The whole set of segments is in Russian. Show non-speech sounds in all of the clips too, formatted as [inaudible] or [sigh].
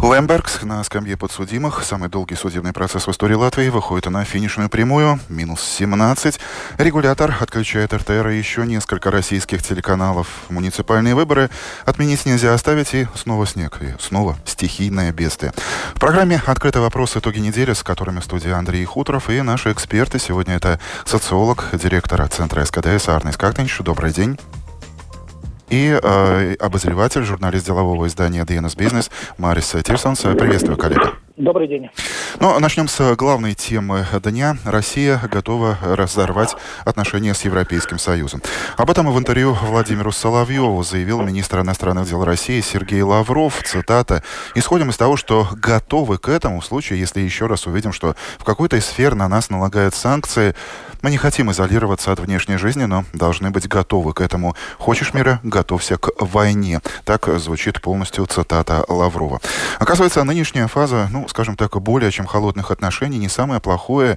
Лэмбергс на скамье подсудимых. Самый долгий судебный процесс в истории Латвии выходит на финишную прямую. Минус 17. Регулятор отключает РТР и еще несколько российских телеканалов. Муниципальные выборы отменить нельзя оставить. И снова снег. И снова стихийное бедствие. В программе «Открытый вопрос. Итоги недели», с которыми в студии Андрей Хуторов и наши эксперты. Сегодня это социолог, директор Центра СКДС Арнис Кактенш. Добрый день и э, обозреватель, журналист делового издания DNS Business Марис Тирсонс. Приветствую, коллега. Добрый день. Ну, начнем с главной темы дня. Россия готова разорвать отношения с Европейским Союзом. Об этом в интервью Владимиру Соловьеву заявил министр иностранных дел России Сергей Лавров. Цитата. «Исходим из того, что готовы к этому в случае, если еще раз увидим, что в какой-то из сфер на нас налагают санкции. Мы не хотим изолироваться от внешней жизни, но должны быть готовы к этому. Хочешь мира? Готовься к войне». Так звучит полностью цитата Лаврова. Оказывается, нынешняя фаза, ну, скажем так, более чем холодных отношений, не самое плохое.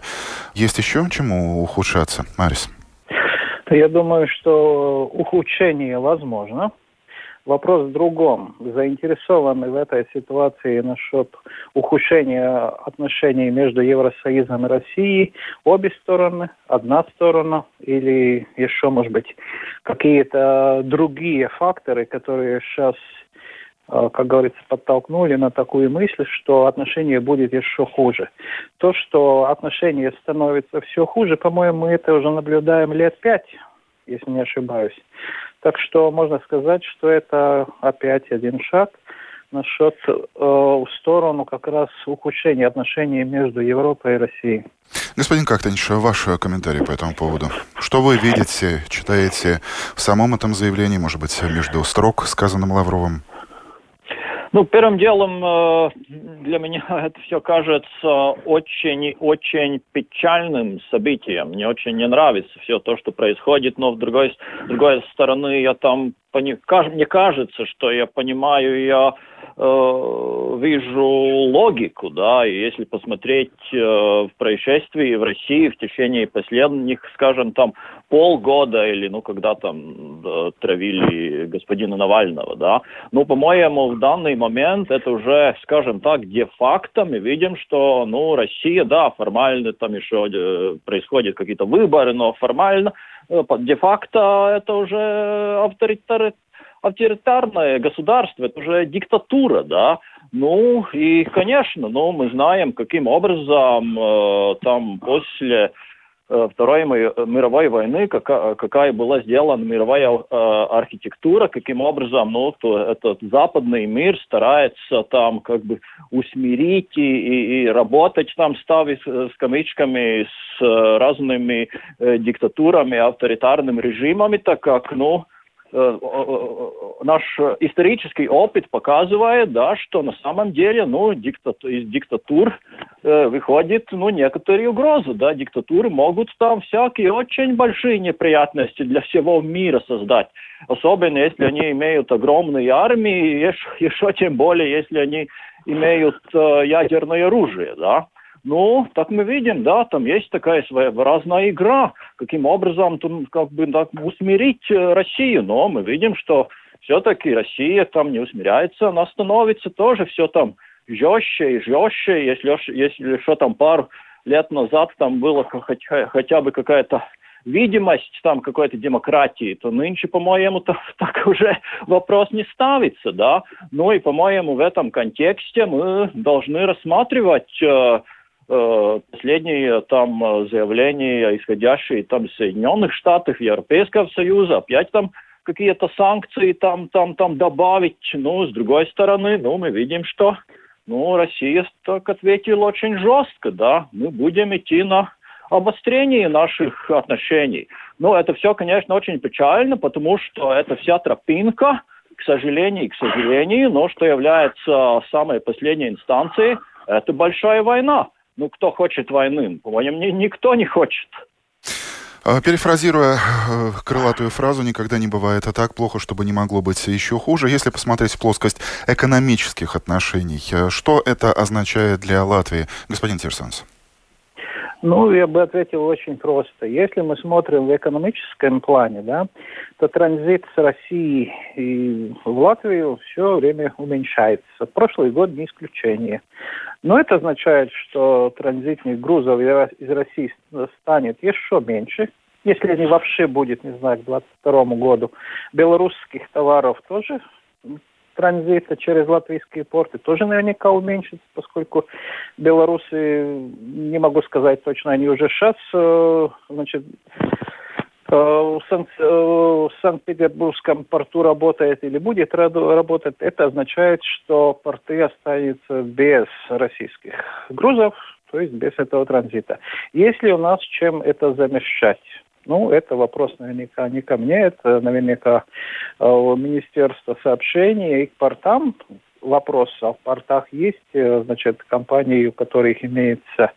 Есть еще чему ухудшаться, Марис? Я думаю, что ухудшение возможно. Вопрос в другом. Заинтересованы в этой ситуации насчет ухудшения отношений между Евросоюзом и Россией обе стороны, одна сторона или еще, может быть, какие-то другие факторы, которые сейчас как говорится, подтолкнули на такую мысль, что отношения будет еще хуже. То, что отношения становятся все хуже, по-моему, мы это уже наблюдаем лет пять, если не ошибаюсь. Так что можно сказать, что это опять один шаг насчет э, в сторону как раз ухудшения отношений между Европой и Россией. Господин Кактанич, ваш комментарий по этому поводу. Что вы видите, читаете в самом этом заявлении, может быть, между строк, сказанным Лавровым? Ну, первым делом э, для меня [laughs] это все кажется очень-очень печальным событием. Мне очень не нравится все то, что происходит, но с другой, с другой стороны, я там, мне кажется, что я понимаю, я э, вижу логику, да, и если посмотреть э, в происшествии в России в течение последних, скажем, там полгода или, ну, когда там да, травили господина Навального, да, ну, по-моему, в данный момент это уже, скажем так, де-факто мы видим, что, ну, Россия, да, формально там еще э, происходят какие-то выборы, но формально, э, де-факто это уже авторитар авторитарное государство, это уже диктатура, да. Ну и, конечно, ну, мы знаем, каким образом э, там после э, Второй мировой войны, какая, какая была сделана мировая э, архитектура, каким образом ну, то этот западный мир старается там как бы усмирить и, и, работать там, ставить с камичками с разными э, диктатурами, авторитарными режимами, так как, ну, Э, наш исторический опыт показывает, да, что на самом деле, ну, диктату, из диктатур э, выходит, ну, некоторые угрозы, да, диктатуры могут там всякие очень большие неприятности для всего мира создать, особенно если они имеют огромные армии, еще, еще [laughs] тем более, если они имеют э, ядерное оружие, да. Ну, так мы видим, да, там есть такая своеобразная игра, каким образом тут как бы так, усмирить э, Россию, но мы видим, что все-таки Россия там не усмиряется, она становится тоже все там жестче и жестче, если, если что там пару лет назад там было хотя, хотя бы какая-то видимость там какой-то демократии, то нынче, по-моему, [laughs] так уже вопрос не ставится, да. Ну и, по-моему, в этом контексте мы должны рассматривать Э, последние там э, заявления, исходящие там из Соединенных Штатов, Европейского Союза, опять там какие-то санкции там, там, там добавить. Ну, с другой стороны, ну, мы видим, что ну, Россия так ответила очень жестко, да, мы будем идти на обострение наших отношений. Но это все, конечно, очень печально, потому что это вся тропинка, к сожалению, к сожалению, но что является самой последней инстанцией, это большая война. Ну, кто хочет войны? По-моему, никто не хочет. А, перефразируя э, крылатую фразу «никогда не бывает а так плохо, чтобы не могло быть еще хуже», если посмотреть в плоскость экономических отношений, э, что это означает для Латвии, господин Терсанс? Ну, я бы ответил очень просто. Если мы смотрим в экономическом плане, да, то транзит с России и в Латвию все время уменьшается. Прошлый год не исключение. Но это означает, что транзитных грузов из России станет еще меньше. Если они вообще будет, не знаю, к 2022 году, белорусских товаров тоже транзита через латвийские порты тоже наверняка уменьшится, поскольку белорусы, не могу сказать точно, они уже сейчас, э, значит, э, в э, Санкт-Петербургском порту работает или будет работать, это означает, что порты останутся без российских грузов, то есть без этого транзита. Если у нас чем это замещать? Ну, это вопрос наверняка не ко мне, это наверняка э, Министерство сообщений и к портам вопрос. А в портах есть, э, значит, компании, у которых имеется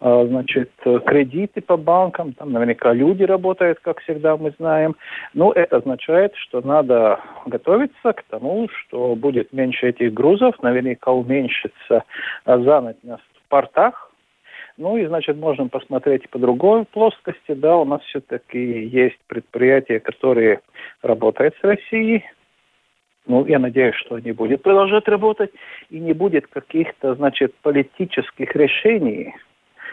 э, значит, кредиты по банкам, там наверняка люди работают, как всегда мы знаем. Но это означает, что надо готовиться к тому, что будет меньше этих грузов, наверняка уменьшится занятость в портах, ну и, значит, можем посмотреть по другой плоскости. Да, у нас все-таки есть предприятия, которые работают с Россией. Ну, я надеюсь, что они будут продолжать работать. И не будет каких-то, значит, политических решений.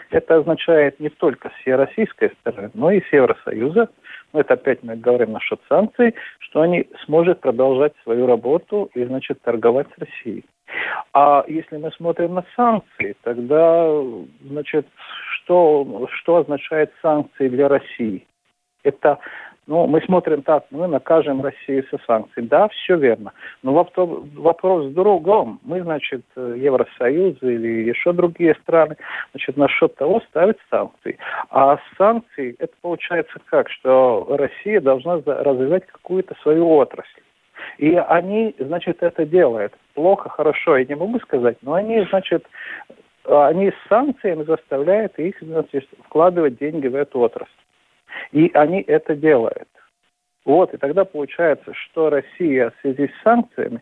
Это означает не только с российской стороны, но и с Евросоюза. Но это опять мы говорим насчет санкций, что они смогут продолжать свою работу и, значит, торговать с Россией. А если мы смотрим на санкции, тогда, значит, что, что означает санкции для России? Это, ну, мы смотрим так, мы накажем Россию со санкциями. Да, все верно. Но вопрос в другом. Мы, значит, Евросоюз или еще другие страны, значит, насчет того ставят санкции. А санкции, это получается как, что Россия должна развивать какую-то свою отрасль. И они, значит, это делают. Плохо, хорошо, я не могу сказать, но они, значит, они с санкциями заставляют их значит, вкладывать деньги в эту отрасль. И они это делают. Вот, и тогда получается, что Россия в связи с санкциями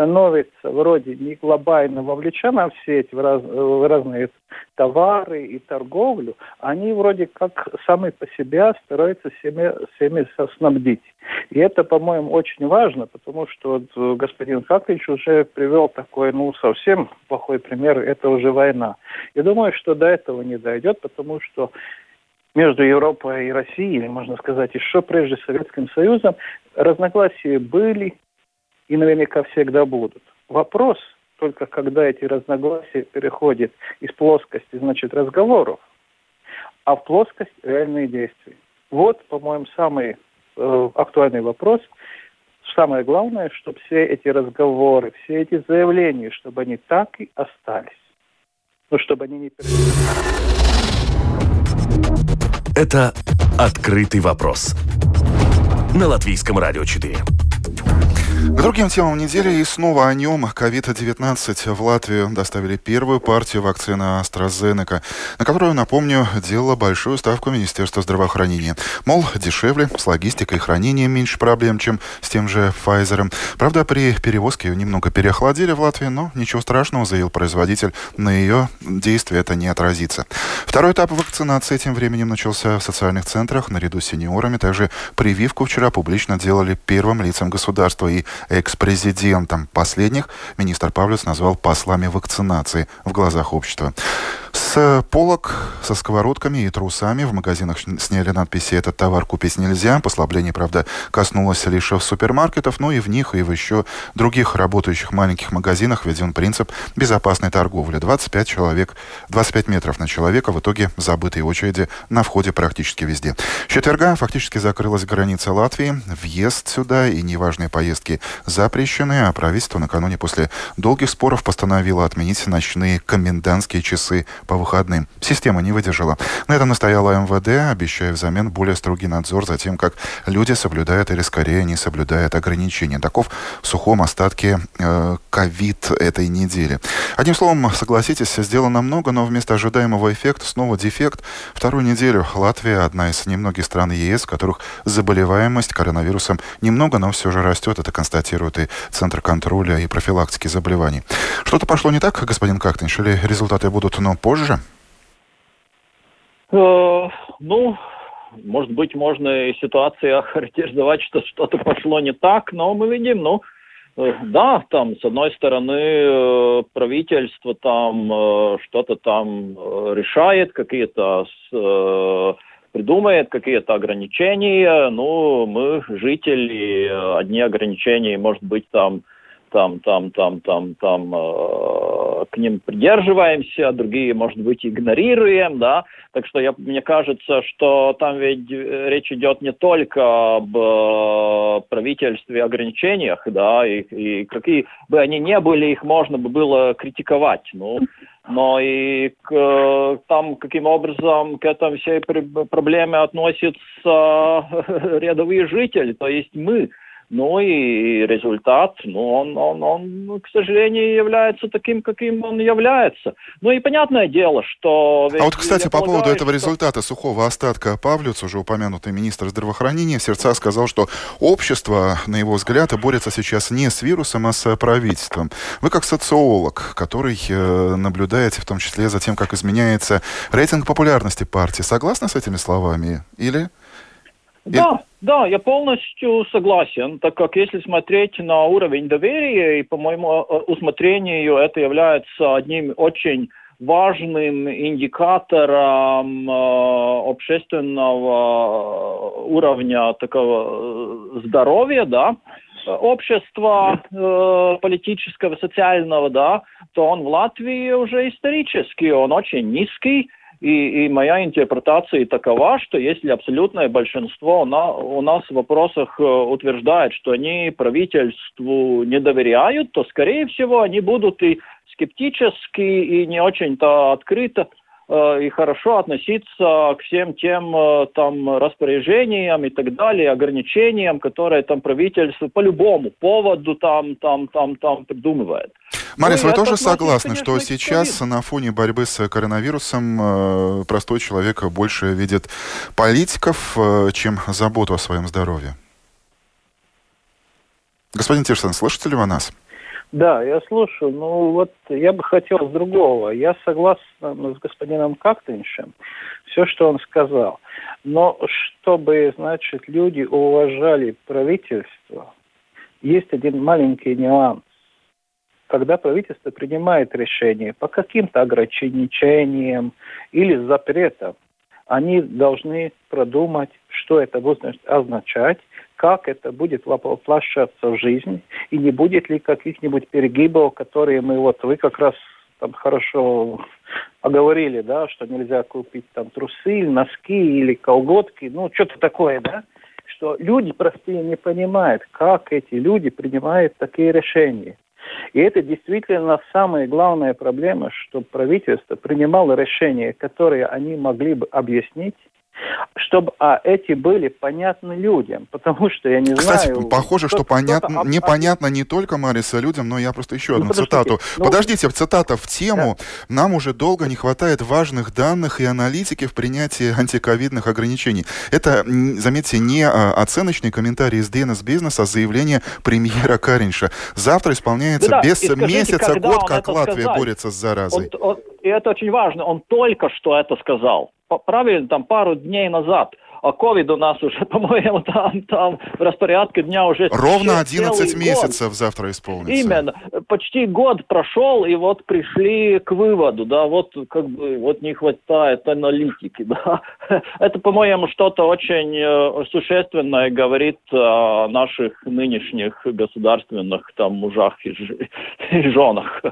становится вроде не глобально вовлечена в все эти раз, разные товары и торговлю, они вроде как сами по себе стараются всеми, всеми снабдить. И это, по-моему, очень важно, потому что вот э, господин Хакович уже привел такой, ну, совсем плохой пример, это уже война. Я думаю, что до этого не дойдет, потому что между Европой и Россией, или можно сказать, еще прежде Советским Союзом, разногласия были и наверняка всегда будут. Вопрос только, когда эти разногласия переходят из плоскости, значит, разговоров, а в плоскость реальные действия. Вот, по-моему, самый э, актуальный вопрос. Самое главное, чтобы все эти разговоры, все эти заявления, чтобы они так и остались. Ну, чтобы они не. Это «Открытый вопрос» на Латвийском радио 4. К другим темам недели и снова о нем. COVID-19 в Латвию доставили первую партию вакцины AstraZeneca, на которую, напомню, делала большую ставку Министерства здравоохранения. Мол, дешевле, с логистикой и хранением меньше проблем, чем с тем же Pfizer. Правда, при перевозке ее немного переохладили в Латвии, но ничего страшного, заявил производитель, на ее действие это не отразится. Второй этап вакцинации тем временем начался в социальных центрах наряду с сеньорами. Также прививку вчера публично делали первым лицам государства и экс-президентом. Последних министр Павлюс назвал послами вакцинации в глазах общества. С полок со сковородками и трусами в магазинах сняли надписи «Этот товар купить нельзя». Послабление, правда, коснулось лишь супермаркетов, но и в них, и в еще других работающих маленьких магазинах введен принцип безопасной торговли. 25 человек, 25 метров на человека, в итоге забытые очереди на входе практически везде. С четверга фактически закрылась граница Латвии. Въезд сюда и неважные поездки запрещены, а правительство накануне после долгих споров постановило отменить ночные комендантские часы по выходным. Система не выдержала. На этом настояла МВД, обещая взамен более строгий надзор за тем, как люди соблюдают или скорее не соблюдают ограничения. Таков в сухом остатке э, ковид э, этой недели. Одним словом, согласитесь, сделано много, но вместо ожидаемого эффекта снова дефект. Вторую неделю Латвия одна из немногих стран ЕС, в которых заболеваемость коронавирусом немного, но все же растет. Это констатирует и Центр контроля и профилактики заболеваний. Что-то пошло не так, господин Кактинш, или результаты будут, но позже? Э, ну, может быть, можно и ситуацию [laughs] охарактеризовать, что что-то пошло не так, но мы видим, ну, э, да, там, с одной стороны, э, правительство там что-то там решает, какие-то придумает какие-то ограничения, ну, мы, жители, одни ограничения, может быть, там, там, там, там, там, там, э, к ним придерживаемся, другие, может быть, игнорируем, да. Так что я, мне кажется, что там ведь речь идет не только об э, правительстве ограничениях, да, и, и какие бы они ни были, их можно бы было критиковать. Ну, но и к, там каким образом к этой всей проблеме относятся [laughs] рядовые жители, то есть мы. Ну и результат, ну он, он, он, к сожалению, является таким, каким он является. Ну и понятное дело, что... А вот, кстати, по поводу этого что... результата сухого остатка Павлюц, уже упомянутый министр здравоохранения, в сердца сказал, что общество, на его взгляд, борется сейчас не с вирусом, а с правительством. Вы как социолог, который э, наблюдаете в том числе за тем, как изменяется рейтинг популярности партии, согласны с этими словами? Или... Да, да, я полностью согласен, так как если смотреть на уровень доверия, и по моему э, усмотрению это является одним очень важным индикатором э, общественного уровня такого э, здоровья, да, общества э, политического, социального, да, то он в Латвии уже исторически, он очень низкий, и, и моя интерпретация такова, что если абсолютное большинство на, у нас в вопросах э, утверждает, что они правительству не доверяют, то, скорее всего, они будут и скептически, и не очень-то открыто и хорошо относиться к всем тем э, там распоряжениям и так далее, ограничениям, которые там правительство по любому поводу там, там, там, там придумывает. Марис, ну, вы тоже согласны, конечно, что сейчас на фоне борьбы с коронавирусом э, простой человек больше видит политиков, чем заботу о своем здоровье? Господин Тирсон, слышите ли вы нас? Да, я слушаю. Ну вот я бы хотел другого. Я согласен с господином Кактыншем, все, что он сказал. Но чтобы, значит, люди уважали правительство, есть один маленький нюанс. Когда правительство принимает решение по каким-то ограничениям или запретам, они должны продумать, что это будет означать, как это будет воплощаться в жизнь, и не будет ли каких-нибудь перегибов, которые мы вот, вы как раз там хорошо оговорили, да, что нельзя купить там трусы, носки или колготки, ну, что-то такое, да, что люди простые не понимают, как эти люди принимают такие решения. И это действительно самая главная проблема, что правительство принимало решения, которые они могли бы объяснить, чтобы а, эти были понятны людям, потому что я не Кстати, знаю... похоже, что понятно, непонятно не только Мариса людям, но я просто еще ну, одну цитату. Ну, подождите, цитата в тему. Да. Нам уже долго не хватает важных данных и аналитики в принятии антиковидных ограничений. Это, заметьте, не а, оценочный комментарий из DNS Business, а заявление премьера Каринша. Завтра исполняется да, без скажите, месяца, год, как Латвия сказать? борется с заразой. Он, он, и это очень важно. Он только что это сказал правильно, там пару дней назад. А ковид у нас уже, [laughs] по-моему, там, там в распорядке дня уже... Ровно 11 месяцев год. завтра исполнится. Именно. Почти год прошел, и вот пришли к выводу, да, вот как бы вот не хватает аналитики, [laughs] да. Это, по-моему, что-то очень э, существенное говорит о наших нынешних государственных там мужах и [laughs] женах.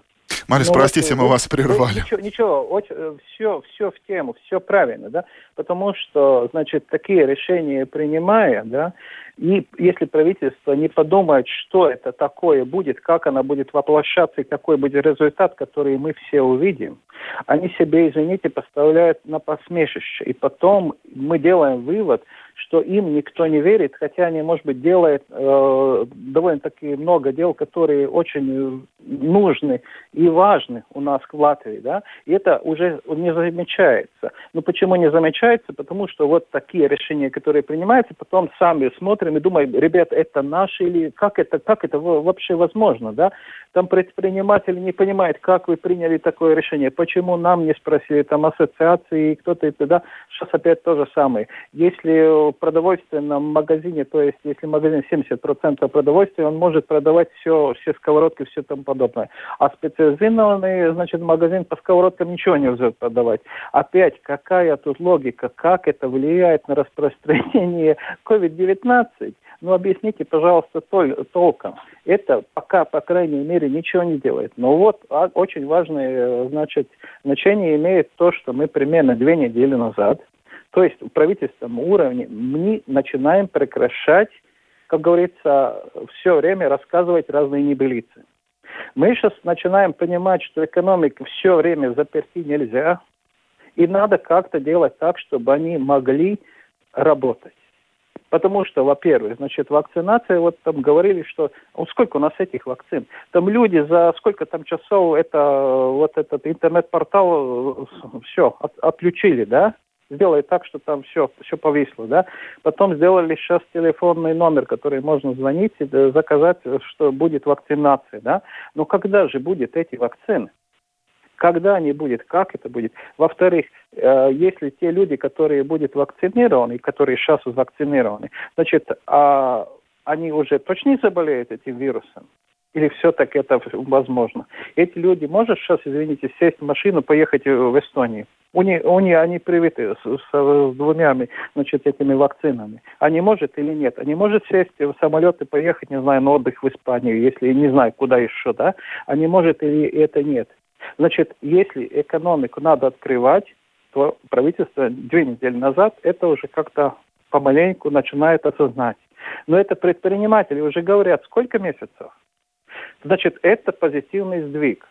Марис, ну, простите, вот, мы вас прервали. Ничего, ничего, все, все в тему, все правильно, да, потому что, значит, такие решения принимая, да, и если правительство не подумает, что это такое будет, как оно будет воплощаться и какой будет результат, который мы все увидим, они себе, извините, поставляют на посмешище. И потом мы делаем вывод, что им никто не верит, хотя они, может быть, делают э, довольно-таки много дел, которые очень нужны и важны у нас в Латвии, да, и это уже не замечается. Но почему не замечается? Потому что вот такие решения, которые принимаются, потом сами смотрим и думаем, ребят, это наши или как это, как это вообще возможно, да? Там предприниматели не понимают, как вы приняли такое решение, почему нам не спросили, там ассоциации, кто-то и туда. Сейчас опять то же самое. Если в продовольственном магазине, то есть если магазин 70% продовольствия, он может продавать все, все сковородки, все там подобное. А специализированный, значит, магазин по сковородкам ничего не может продавать. Опять, какая тут логика, как это влияет на распространение [laughs] COVID-19? Ну, объясните, пожалуйста, тол толком. Это пока, по крайней мере, ничего не делает. Но вот а, очень важное, значит, значение имеет то, что мы примерно две недели назад, то есть в правительственном уровне, мы начинаем прекращать, как говорится, все время рассказывать разные небылицы. Мы сейчас начинаем понимать, что экономику все время заперти нельзя, и надо как-то делать так, чтобы они могли работать. Потому что, во-первых, значит, вакцинация, вот там говорили, что вот сколько у нас этих вакцин. Там люди за сколько там часов это вот этот интернет-портал э, все от, отключили, да? Сделали так, что там все, все повисло, да? Потом сделали сейчас телефонный номер, который можно звонить и э, заказать, что будет вакцинация, да? Но когда же будет эти вакцины? когда они будут, как это будет. Во-вторых, э, если те люди, которые будут вакцинированы, которые сейчас вакцинированы, значит, а они уже точно заболеют этим вирусом? Или все-таки это возможно? Эти люди может сейчас, извините, сесть в машину, поехать в Эстонию? У них, у них они привиты с, с, с двумя значит, этими вакцинами. Они может или нет? Они может сесть в самолет и поехать, не знаю, на отдых в Испанию, если не знаю, куда еще, да? Они может или это нет? Значит, если экономику надо открывать, то правительство две недели назад это уже как-то помаленьку начинает осознать. Но это предприниматели уже говорят, сколько месяцев? Значит, это позитивный сдвиг.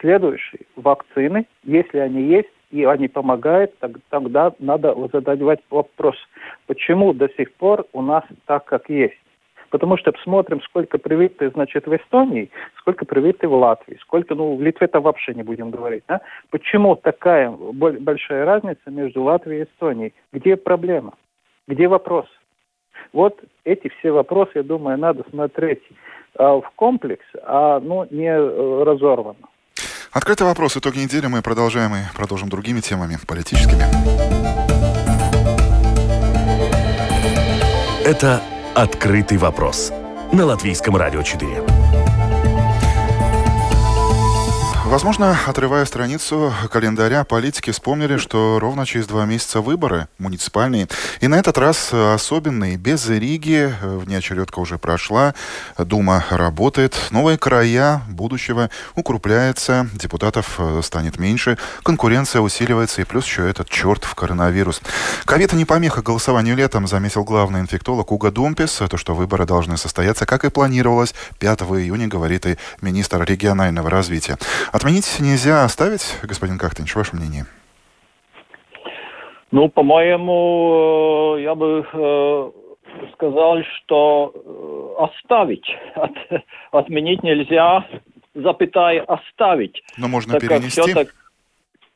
Следующий, вакцины, если они есть, и они помогают, тогда надо задавать вопрос, почему до сих пор у нас так, как есть. Потому что посмотрим, сколько привиты, значит, в Эстонии, сколько привиты в Латвии, сколько, ну, в Литве-то вообще не будем говорить. Да? Почему такая большая разница между Латвией и Эстонией? Где проблема? Где вопрос? Вот эти все вопросы, я думаю, надо смотреть э, в комплекс, а ну, не э, разорванно. Открытый вопрос. Итоги недели мы продолжаем и продолжим другими темами политическими. Это «Открытый вопрос» на Латвийском радио 4. Возможно, отрывая страницу календаря, политики вспомнили, что ровно через два месяца выборы муниципальные. И на этот раз особенные, без Риги, внеочередка уже прошла, Дума работает, новые края будущего укрупляется, депутатов э, станет меньше, конкуренция усиливается и плюс еще этот черт в коронавирус. Ковид не помеха голосованию летом, заметил главный инфектолог Уга Думпис. То, что выборы должны состояться, как и планировалось, 5 июня, говорит и министр регионального развития. Отменить нельзя оставить, господин Кахтинч, ваше мнение? Ну, по-моему, э, я бы э, сказал, что э, оставить. От, отменить нельзя, запятая оставить. Но можно так перенести. Как все так,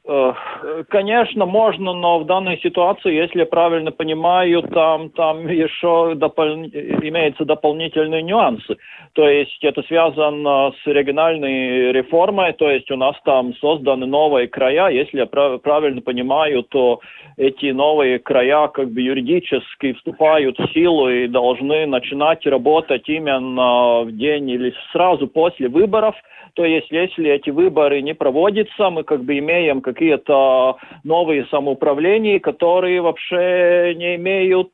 конечно, можно, но в данной ситуации, если я правильно понимаю, там, там еще допол... имеются дополнительные нюансы. То есть это связано с региональной реформой, то есть у нас там созданы новые края. Если я прав... правильно понимаю, то эти новые края как бы юридически вступают в силу и должны начинать работать именно в день или сразу после выборов – то есть, если эти выборы не проводятся, мы как бы имеем какие-то новые самоуправления, которые вообще не имеют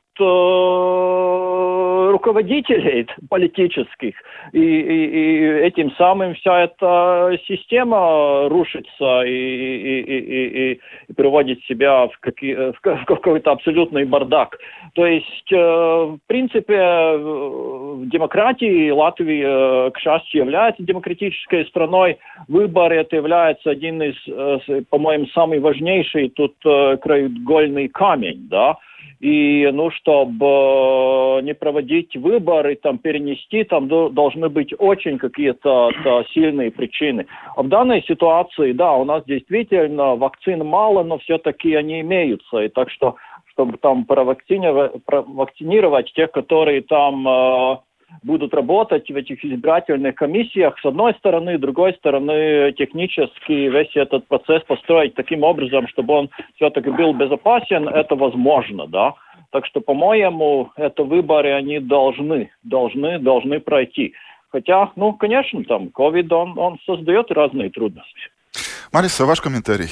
руководителей политических. И, и, и этим самым вся эта система рушится и, и, и, и, и приводит себя в, какие, в какой-то абсолютный бардак. То есть, в принципе, в демократии Латвия, к счастью, является демократической страной. Выборы это является один из, по-моему, самый важнейший тут краеугольный камень, да, и, ну, чтобы э, не проводить выборы, там, перенести, там должны быть очень какие-то сильные причины. А в данной ситуации, да, у нас действительно вакцин мало, но все-таки они имеются. И так что, чтобы там провакцинировать, провакцинировать тех, которые там э, будут работать в этих избирательных комиссиях, с одной стороны, с другой стороны, технически весь этот процесс построить таким образом, чтобы он все-таки был безопасен, это возможно, да. Так что, по-моему, это выборы, они должны, должны, должны пройти. Хотя, ну, конечно, там, COVID, он, он создает разные трудности. Мариса, ваш комментарий.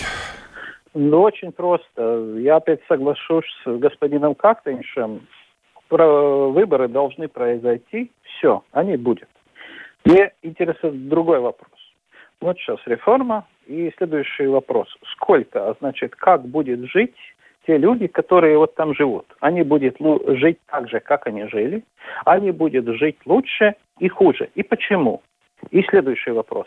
Ну, очень просто. Я опять соглашусь с господином Кактеншем выборы должны произойти, все, они будут. Мне интересует другой вопрос. Вот сейчас реформа, и следующий вопрос. Сколько, а значит, как будет жить те люди, которые вот там живут? Они будут жить так же, как они жили, они будут жить лучше и хуже. И почему? И следующий вопрос.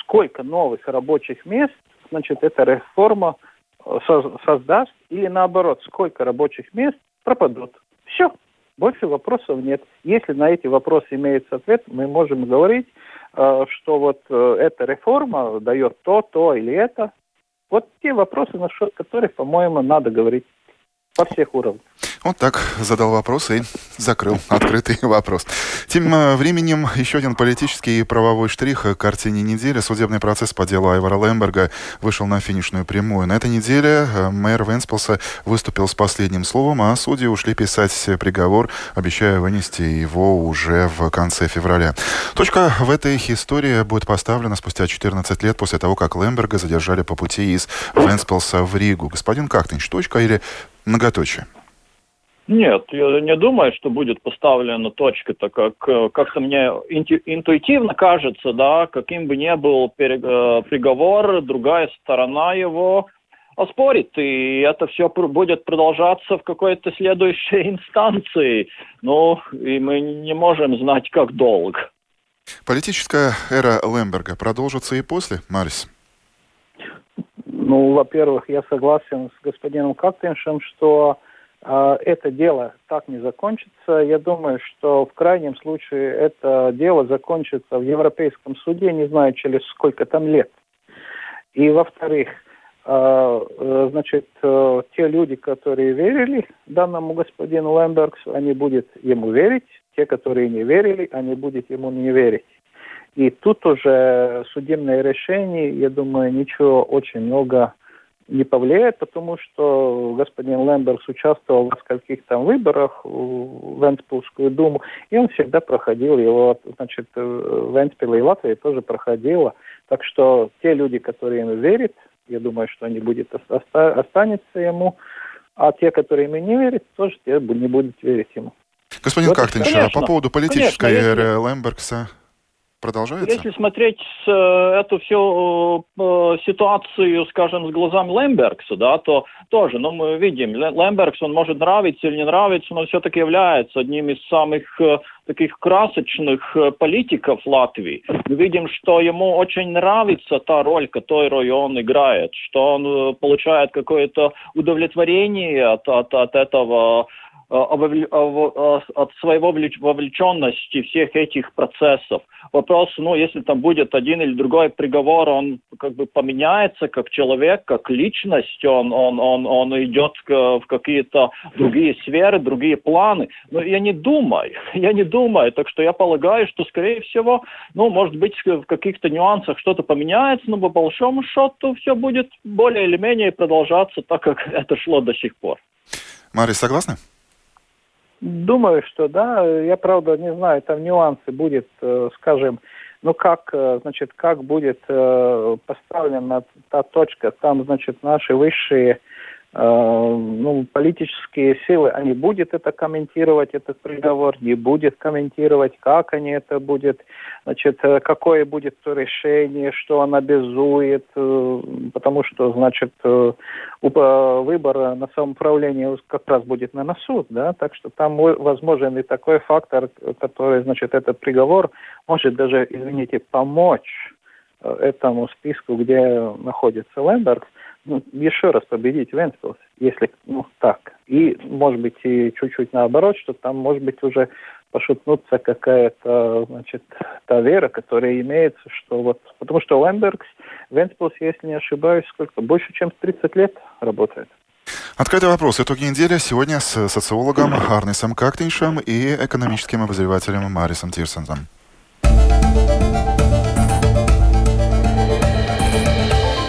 Сколько новых рабочих мест, значит, эта реформа э, создаст, или наоборот, сколько рабочих мест пропадут? Все. Больше вопросов нет. Если на эти вопросы имеется ответ, мы можем говорить, э, что вот э, эта реформа дает то, то или это. Вот те вопросы, насчет которых, по-моему, надо говорить по всех уровнях. Вот так задал вопрос и закрыл открытый [laughs] вопрос. Тем э, временем еще один политический и правовой штрих к картине недели. Судебный процесс по делу Айвара Лемберга вышел на финишную прямую. На этой неделе э, мэр Венспилса выступил с последним словом, а судьи ушли писать приговор, обещая вынести его уже в конце февраля. Точка в этой истории будет поставлена спустя 14 лет после того, как Лемберга задержали по пути из Венспилса в Ригу. Господин Кактинч, точка или многоточие? Нет, я не думаю, что будет поставлена точка, так как как-то мне интуитивно кажется, да, каким бы ни был э, приговор, другая сторона его оспорит, и это все будет продолжаться в какой-то следующей [laughs] инстанции. Ну, и мы не можем знать, как долго. Политическая эра Лемберга продолжится и после, Марис? Ну, во-первых, я согласен с господином Кактеншем, что это дело так не закончится. Я думаю, что в крайнем случае это дело закончится в Европейском суде, не знаю, через сколько там лет. И, во-вторых, э, э, значит, э, те люди, которые верили данному господину Лембергсу, они будут ему верить. Те, которые не верили, они будут ему не верить. И тут уже судебное решение, я думаю, ничего очень много не повлияет, потому что господин Лемберс участвовал в нескольких там выборах в Венспилскую думу, и он всегда проходил его, значит, Венспил и Латвия тоже проходила. Так что те люди, которые ему верят, я думаю, что они оста- останется ему, а те, которые ему не верят, тоже те не будут верить ему. Господин вот, Кактинш, а по поводу политической конечно, эры Лембергса продолжается? Если смотреть э, эту всю э, ситуацию, скажем, с глазами Лембергса, да, то тоже, ну, мы видим, Лембергс, он может нравиться или не нравиться, но все-таки является одним из самых э, таких красочных э, политиков Латвии. Мы видим, что ему очень нравится та роль, которую он играет, что он э, получает какое-то удовлетворение от, от, от этого Э, э, от своего вовлеченности всех этих процессов. Вопрос, ну, если там будет один или другой приговор, он как бы поменяется как человек, как личность, он, он, он, он идет в какие-то другие сферы, другие планы. Но я не думаю, [laughs] я не думаю, так что я полагаю, что, скорее всего, ну, может быть, в каких-то нюансах что-то поменяется, но по большому счету все будет более или менее продолжаться так, как [laughs] это шло до сих пор. Мария, согласны? Думаю, что да. Я, правда, не знаю, там нюансы будет, э, скажем, ну как, э, значит, как будет э, поставлена та точка, там, значит, наши высшие ну, политические силы, они будут это комментировать, этот приговор, не будет комментировать, как они это будут, значит, какое будет то решение, что он обязует, потому что, значит, выбор на самоуправление как раз будет на суд, да, так что там возможен и такой фактор, который, значит, этот приговор может даже, извините, помочь этому списку, где находится Лемберг, ну, еще раз победить Венспилс, если ну, так. И, может быть, и чуть-чуть наоборот, что там, может быть, уже пошутнуться какая-то, значит, та вера, которая имеется, что вот... Потому что Лембергс, Венспилс, если не ошибаюсь, сколько? Больше, чем 30 лет работает. Открытый вопрос. Итоги недели сегодня с социологом Арнисом Кактиншем и экономическим обозревателем Марисом Тирсензом.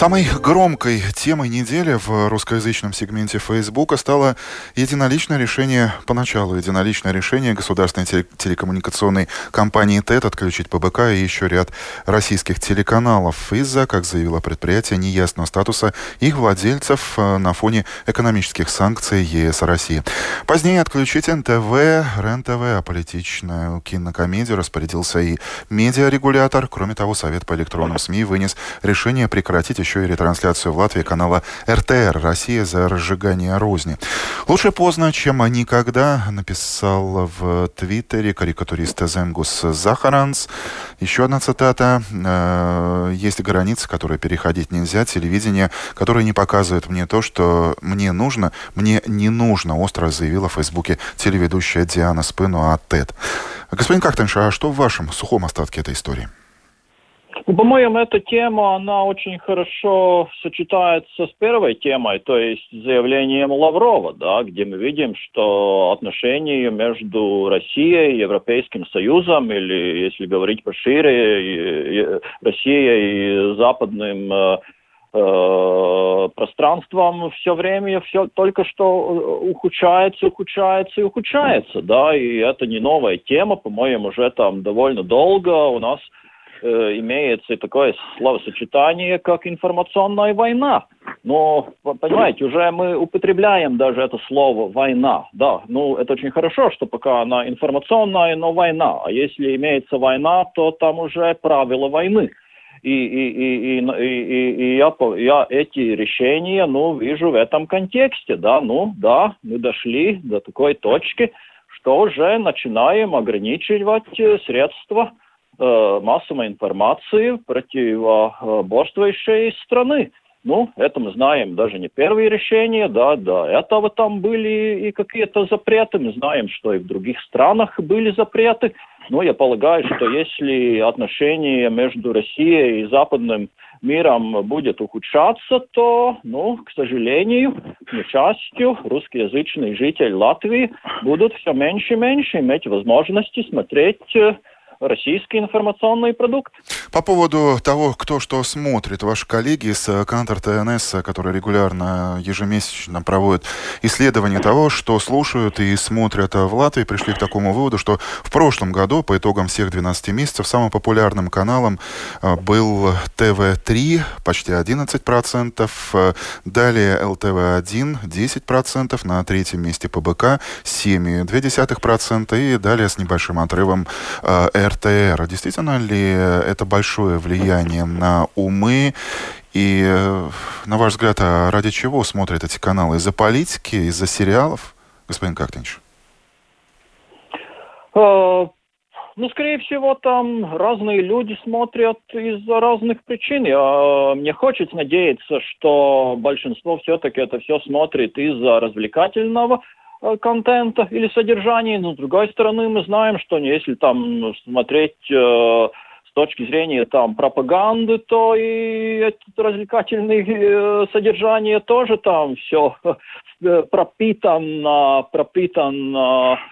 Самой громкой темой недели в русскоязычном сегменте Фейсбука стало единоличное решение, поначалу единоличное решение государственной телекоммуникационной компании ТЭТ отключить ПБК и еще ряд российских телеканалов из-за, как заявило предприятие, неясного статуса их владельцев э, на фоне экономических санкций ЕС России. Позднее отключить НТВ, РЕН-ТВ, а политичную кинокомедию распорядился и медиарегулятор. Кроме того, Совет по электронным СМИ вынес решение прекратить еще и ретрансляцию в Латвии канала РТР «Россия за разжигание розни». Лучше поздно, чем никогда, написал в Твиттере карикатурист Земгус Захаранс. Еще одна цитата. «Э, «Есть границы, которые переходить нельзя. Телевидение, которое не показывает мне то, что мне нужно, мне не нужно», остро заявила в Фейсбуке телеведущая Диана Спыну от ТЭД. Господин Кахтенша, а что в вашем сухом остатке этой истории? Ну, по-моему, эта тема, она очень хорошо сочетается с первой темой, то есть заявлением Лаврова, да, где мы видим, что отношения между Россией и Европейским Союзом, или, если говорить пошире, Россией и западным э, э, пространством все время все только что ухудшается, ухудшается и ухудшается, да, и это не новая тема, по-моему, уже там довольно долго у нас э, имеется такое словосочетание, как информационная война. Но, понимаете, уже мы употребляем даже это слово «война». Да, ну, это очень хорошо, что пока она информационная, но война. А если имеется война, то там уже правила войны. И, и, и, и, и, и я, я эти решения, ну, вижу в этом контексте, да, ну, да, мы дошли до такой точки, что уже начинаем ограничивать э, средства Э, массовой информации противоборствующей страны. Ну, это мы знаем даже не первые решения, да, до этого там были и какие-то запреты, мы знаем, что и в других странах были запреты, но я полагаю, что если отношения между Россией и западным миром будет ухудшаться, то, ну, к сожалению, к несчастью, русскоязычные жители Латвии будут все меньше и меньше иметь возможности смотреть э, российский информационный продукт. По поводу того, кто что смотрит, ваши коллеги с Кантор ТНС, которые регулярно, ежемесячно проводят исследования того, что слушают и смотрят в Латвии, пришли к такому выводу, что в прошлом году, по итогам всех 12 месяцев, самым популярным каналом э, был ТВ-3, почти 11%, э, далее ЛТВ-1, 10%, на третьем месте ПБК, 7,2%, и далее с небольшим отрывом э, РТР. Действительно ли это большое влияние на умы? И, э, на ваш взгляд, а ради чего смотрят эти каналы? Из-за политики, из-за сериалов, господин Кактинч? Э, ну, скорее всего, там разные люди смотрят из-за разных причин. Я, мне хочется надеяться, что большинство все-таки это все смотрит из-за развлекательного Э, контента или содержания, но с другой стороны мы знаем, что если там смотреть э, с точки зрения там пропаганды, то и это развлекательное э, содержание тоже там все [laughs] э, пропитано, пропитано э,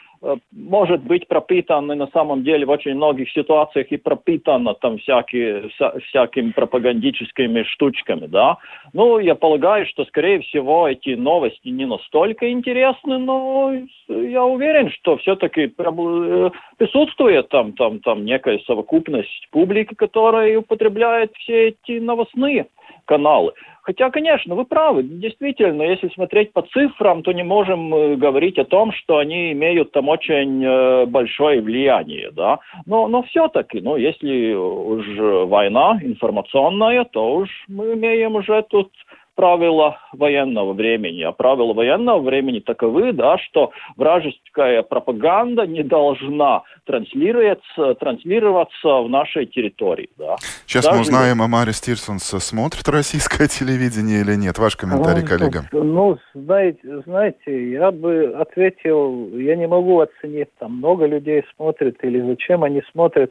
может быть пропитан на самом деле в очень многих ситуациях и пропитано там всякие, вся, всякими пропагандическими штучками, да. Ну, я полагаю, что, скорее всего, эти новости не настолько интересны, но я уверен, что все-таки э, присутствует там, там, там некая совокупность публики, которая употребляет все эти новостные каналы. Хотя, конечно, вы правы, действительно, если смотреть по цифрам, то не можем э, говорить о том, что они имеют там очень э, большое влияние, да. Но, но все-таки, ну, если уж война информационная, то уж мы имеем уже тут правила военного времени. А правила военного времени таковы, да, что вражеская пропаганда не должна транслироваться, транслироваться в нашей территории. Да. Сейчас Даже... мы узнаем, Амари Стирсонс смотрит российское [laughs] телевидение или нет. Ваш комментарий, ну, коллега. Ну, знаете, знаете, я бы ответил, я не могу оценить, там много людей смотрит или зачем они смотрят.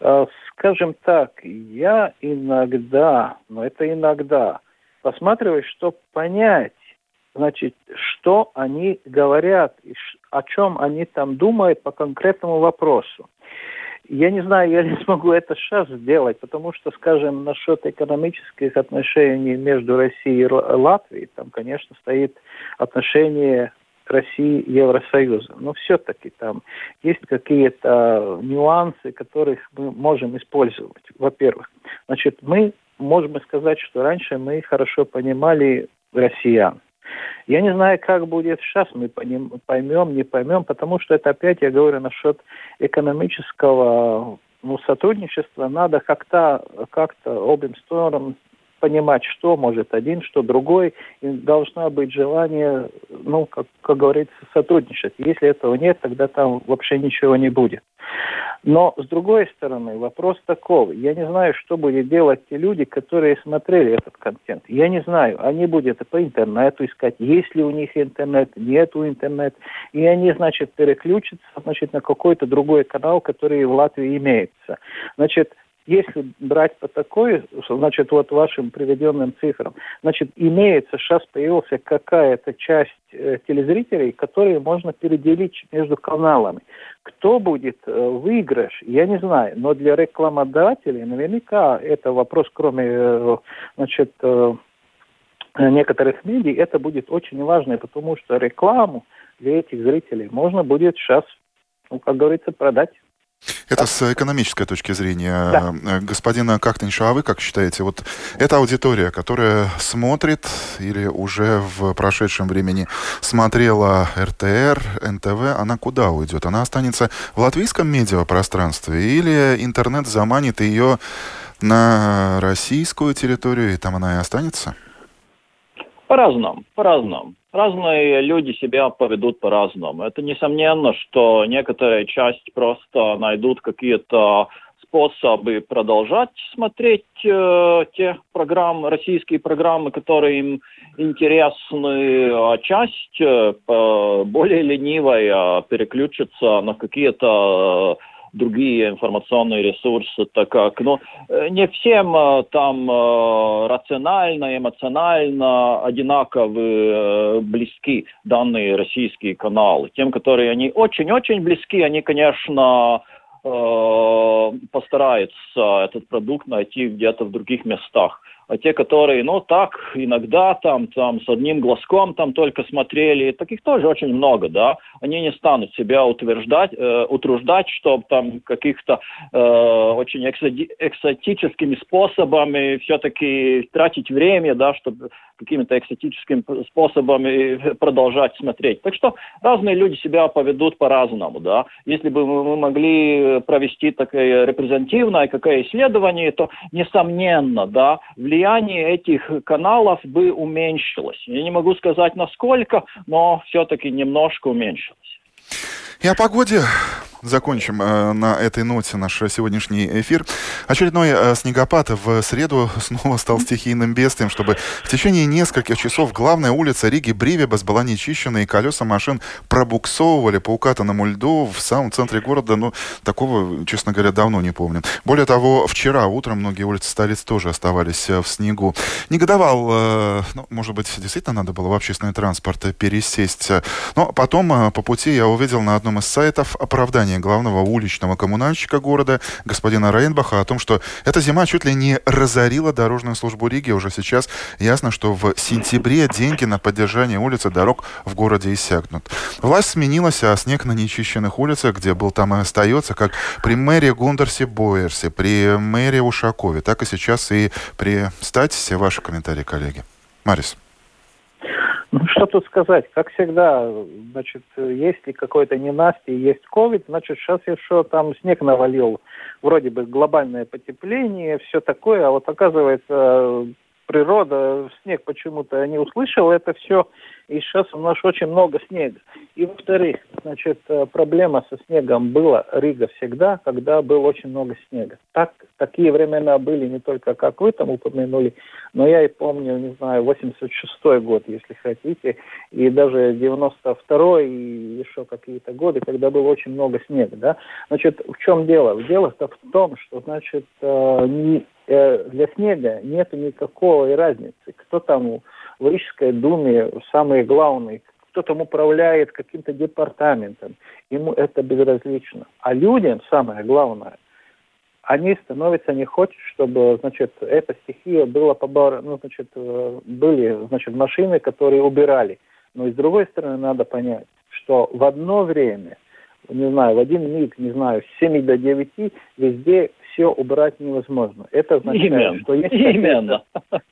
А, скажем так, я иногда, но это иногда, посматривать, чтобы понять, значит, что они говорят, и о чем они там думают по конкретному вопросу. Я не знаю, я не смогу это сейчас сделать, потому что, скажем, насчет экономических отношений между Россией и Латвией, там, конечно, стоит отношение России и Евросоюза. Но все-таки там есть какие-то нюансы, которых мы можем использовать. Во-первых, значит, мы можем сказать, что раньше мы хорошо понимали россиян. Я не знаю, как будет сейчас, мы поймем, не поймем, потому что это опять, я говорю, насчет экономического ну, сотрудничества. Надо как-то как обеим сторонам понимать, что может один, что другой, и должно быть желание, ну, как, как говорится, сотрудничать. Если этого нет, тогда там вообще ничего не будет. Но, с другой стороны, вопрос такой. Я не знаю, что будут делать те люди, которые смотрели этот контент. Я не знаю. Они будут по интернету искать, есть ли у них интернет, нет у интернет. И они, значит, переключатся значит, на какой-то другой канал, который в Латвии имеется. Значит, если брать по такой, значит, вот вашим приведенным цифрам, значит, имеется, сейчас появилась какая-то часть э, телезрителей, которые можно переделить между каналами. Кто будет э, выигрыш, я не знаю, но для рекламодателей наверняка это вопрос, кроме, э, значит, э, некоторых медиа, это будет очень важно, потому что рекламу для этих зрителей можно будет сейчас, ну, как говорится, продать. Это с экономической точки зрения. Да. Э, господин Кахтинша, а вы как считаете, вот эта аудитория, которая смотрит или уже в прошедшем времени смотрела РТР, НТВ, она куда уйдет? Она останется в латвийском медиапространстве или интернет заманит ее на российскую территорию, и там она и останется? По-разному, по-разному. Разные люди себя поведут по-разному. Это несомненно, что некоторая часть просто найдут какие-то способы продолжать смотреть э, те программы, российские программы, которые им интересны, а часть э, более ленивая переключится на какие-то другие информационные ресурсы, так как ну, э, не всем э, там э, рационально, эмоционально одинаково близки данные российские каналы. Тем, которые они очень-очень близки, они, конечно, постараются этот продукт найти где-то в других местах а те, которые, ну, так, иногда там, там, с одним глазком там только смотрели, таких тоже очень много, да, они не станут себя утверждать, э, утруждать, чтобы там каких-то э, очень экзоти экзотическими способами все-таки тратить время, да, чтобы какими-то экзотическими способами продолжать смотреть. Так что разные люди себя поведут по-разному, да. Если бы мы могли провести такое репрезентативное какое исследование, то, несомненно, да, влияние влияние этих каналов бы уменьшилось. Я не могу сказать насколько, но все-таки немножко уменьшилось. И о погоде закончим э, на этой ноте наш сегодняшний эфир. Очередной э, снегопад в среду [laughs] снова стал стихийным бедствием, чтобы в течение нескольких часов главная улица Риги Бривебас была нечищена, и колеса машин пробуксовывали по укатанному льду в самом центре города. Ну, такого, честно говоря, давно не помню. Более того, вчера утром многие улицы столицы тоже оставались э, в снегу. Негодовал, э, ну, может быть, действительно надо было в общественный транспорт пересесть. Но потом э, по пути я увидел на одном из сайтов оправдание главного уличного коммунальщика города, господина Рейнбаха, о том, что эта зима чуть ли не разорила дорожную службу Риги. Уже сейчас ясно, что в сентябре деньги на поддержание улиц и дорог в городе иссякнут. Власть сменилась, а снег на нечищенных улицах, где был, там и остается, как при мэре Гундерсе Бойерсе, при мэре Ушакове, так и сейчас и при Статисе. Ваши комментарии, коллеги. Марис. Ну, что тут сказать? Как всегда, значит, если какое-то ненастье, есть ковид, значит, сейчас еще там снег навалил. Вроде бы глобальное потепление, все такое, а вот оказывается природа, снег почему-то не услышал это все, и сейчас у нас очень много снега. И во-вторых, значит, э, проблема со снегом была Рига всегда, когда было очень много снега. Так, такие времена были не только, как вы там упомянули, но я и помню, не знаю, 86 год, если хотите, и даже 92 и еще какие-то годы, когда было очень много снега, да. Значит, в чем дело? Дело-то в том, что, значит, э, не для снега нет никакой разницы. Кто там в Рижской думе самый главный, кто там управляет каким-то департаментом. Ему это безразлично. А людям самое главное, они становятся не хотят, чтобы, значит, эта стихия была побор... ну, значит, э, были, значит, машины, которые убирали. Но и с другой стороны надо понять, что в одно время, не знаю, в один миг, не знаю, с 7 до 9 везде все убрать невозможно. Это означает, Именно. что есть Именно.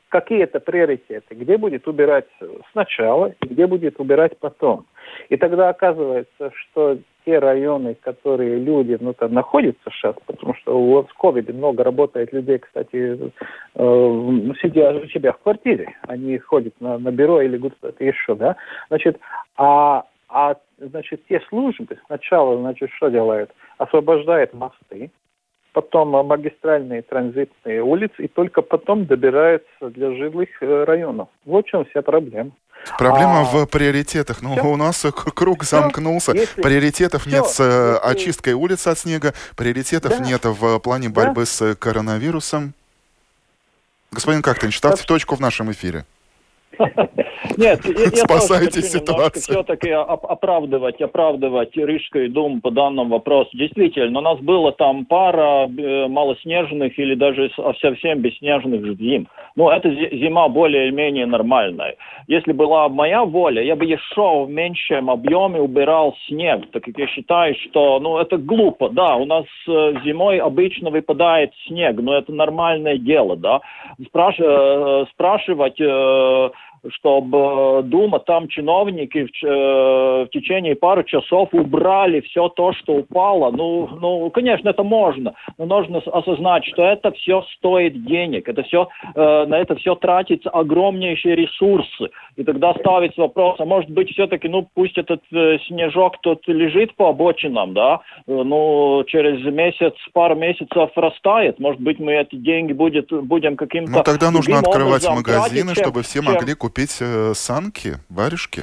какие-то приоритеты, где будет убирать сначала и где будет убирать потом. И тогда оказывается, что те районы, которые люди ну, там находятся сейчас, потому что у в ковиде много работает людей, кстати, э, сидя у себя в квартире, они ходят на, на бюро или где-то еще, да, значит, а, а значит, те службы сначала, значит, что делают? Освобождают мосты, потом магистральные транзитные улицы, и только потом добираются для жилых э, районов. Вот в чем вся проблема. Проблема а... в приоритетах. Ну, все? у нас круг все? замкнулся. Если... Приоритетов все? нет с э, Если... очисткой улиц от снега, приоритетов да. нет в плане борьбы да. с коронавирусом. Господин Кактин, ставьте точку в нашем эфире. [laughs] Нет, я, Спасайте ситуацию. все-таки оправдывать, оправдывать Рижский дом по данному вопросу. Действительно, у нас было там пара э, малоснежных или даже совсем бесснежных зим. Ну, эта зима более-менее нормальная. Если была моя воля, я бы еще в меньшем объеме убирал снег, так как я считаю, что, ну, это глупо. Да, у нас э, зимой обычно выпадает снег, но это нормальное дело, да. Спраш... Э, спрашивать чтобы э, Дума, там чиновники в, э, в течение пары часов убрали все то, что упало. Ну, ну, конечно, это можно, но нужно осознать, что это все стоит денег, это все, э, на это все тратится огромнейшие ресурсы. И тогда ставится вопрос, а может быть все-таки, ну, пусть этот э, снежок тут лежит по обочинам, да, ну, через месяц, пару месяцев растает, может быть, мы эти деньги будет, будем каким-то... Ну, тогда нужно открывать магазины, тратить, чтобы все могли купить купить э, санки, варежки?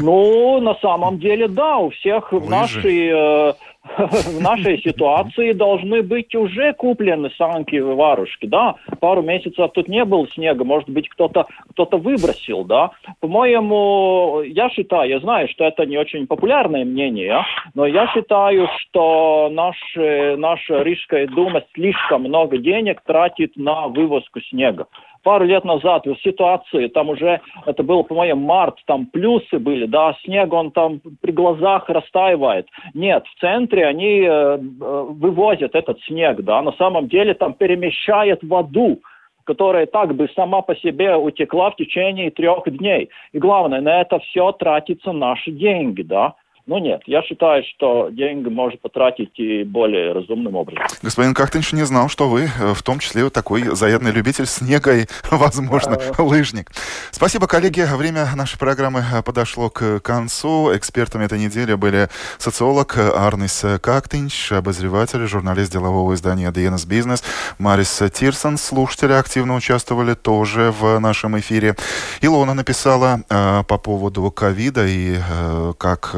Ну, на самом деле, да, у всех в нашей, э, [laughs] в нашей ситуации должны быть уже куплены санки и варушки, да. Пару месяцев тут не было снега, может быть, кто-то кто выбросил, да. По-моему, я считаю, я знаю, что это не очень популярное мнение, но я считаю, что наш, наша Рижская дума слишком много денег тратит на вывозку снега пару лет назад ситуации, там уже, это было, по-моему, март, там плюсы были, да, снег, он там при глазах растаивает. Нет, в центре они э, э, вывозят этот снег, да, на самом деле там перемещает воду, которая так бы сама по себе утекла в течение трех дней. И главное, на это все тратятся наши деньги, да. Ну нет, я считаю, что деньги можно потратить и более разумным образом. Господин Кахтинч не знал, что вы э, в том числе такой заядный любитель снега и, [laughs] возможно, лыжник. Спасибо, коллеги. Время нашей программы э, подошло к концу. Экспертами этой недели были социолог Арнис Кактинч, обозреватель, журналист делового издания DNS Business Марис Тирсон. Слушатели активно участвовали тоже в нашем эфире. Илона написала э, по поводу ковида и э, как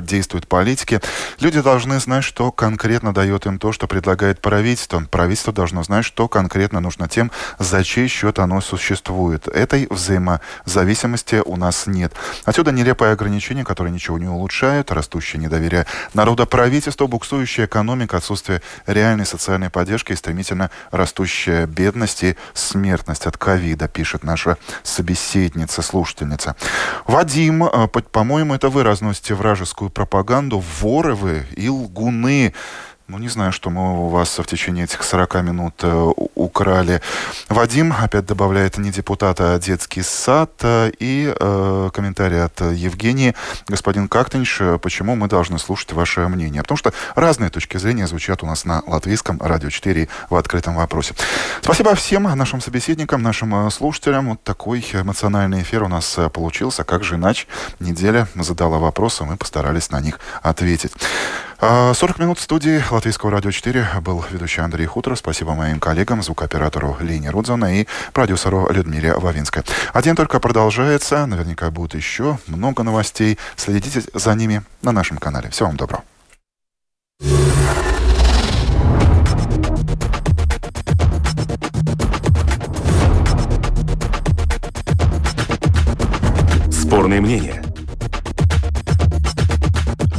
действуют политики. Люди должны знать, что конкретно дает им то, что предлагает правительство. Правительство должно знать, что конкретно нужно тем, за чей счет оно существует. Этой взаимозависимости у нас нет. Отсюда нелепые ограничения, которые ничего не улучшают, растущее недоверие народа правительству, буксующая экономика, отсутствие реальной социальной поддержки и стремительно растущая бедность и смертность от ковида, пишет наша собеседница, слушательница. Вадим, э, по-моему, это вы разносите вражескую пропаганду, воры вы и лгуны. Ну, не знаю, что мы у вас в течение этих 40 минут э, украли. Вадим опять добавляет не депутата, а детский сад. Э, и э, комментарий от Евгении. Господин Кактенш, э, почему мы должны слушать ваше мнение? Потому что разные точки зрения звучат у нас на латвийском радио 4 в открытом вопросе. Спасибо всем нашим собеседникам, нашим слушателям. Вот такой эмоциональный эфир у нас получился. Как же иначе? Неделя задала вопросы, мы постарались на них ответить. 40 минут в студии Латвийского радио 4 был ведущий Андрей Хутор. Спасибо моим коллегам, звукооператору Лене Рудзона и продюсеру Людмиле Вавинской. А день только продолжается. Наверняка будет еще много новостей. Следите за ними на нашем канале. Всего вам доброго. Спорные мнения.